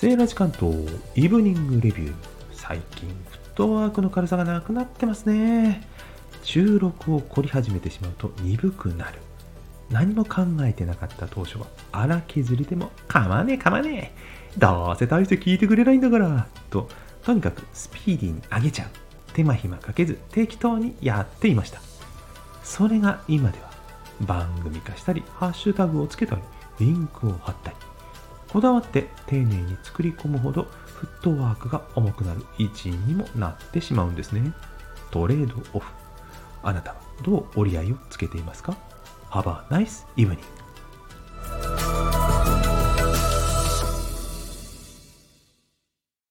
セーラー時間とイブニングレビュー。最近フットワークの軽さがなくなってますね。収録を凝り始めてしまうと鈍くなる。何も考えてなかった当初は荒削りでもかまねえかまねえ。どうせ大して聞いてくれないんだから。ととにかくスピーディーに上げちゃう。手間暇かけず適当にやっていました。それが今では番組化したりハッシュタグをつけたりリンクを貼ったり。こだわって丁寧に作り込むほどフットワークが重くなる。一因にもなってしまうんですね。トレードオフ。あなたはどう折り合いをつけていますか？Have a nice evening.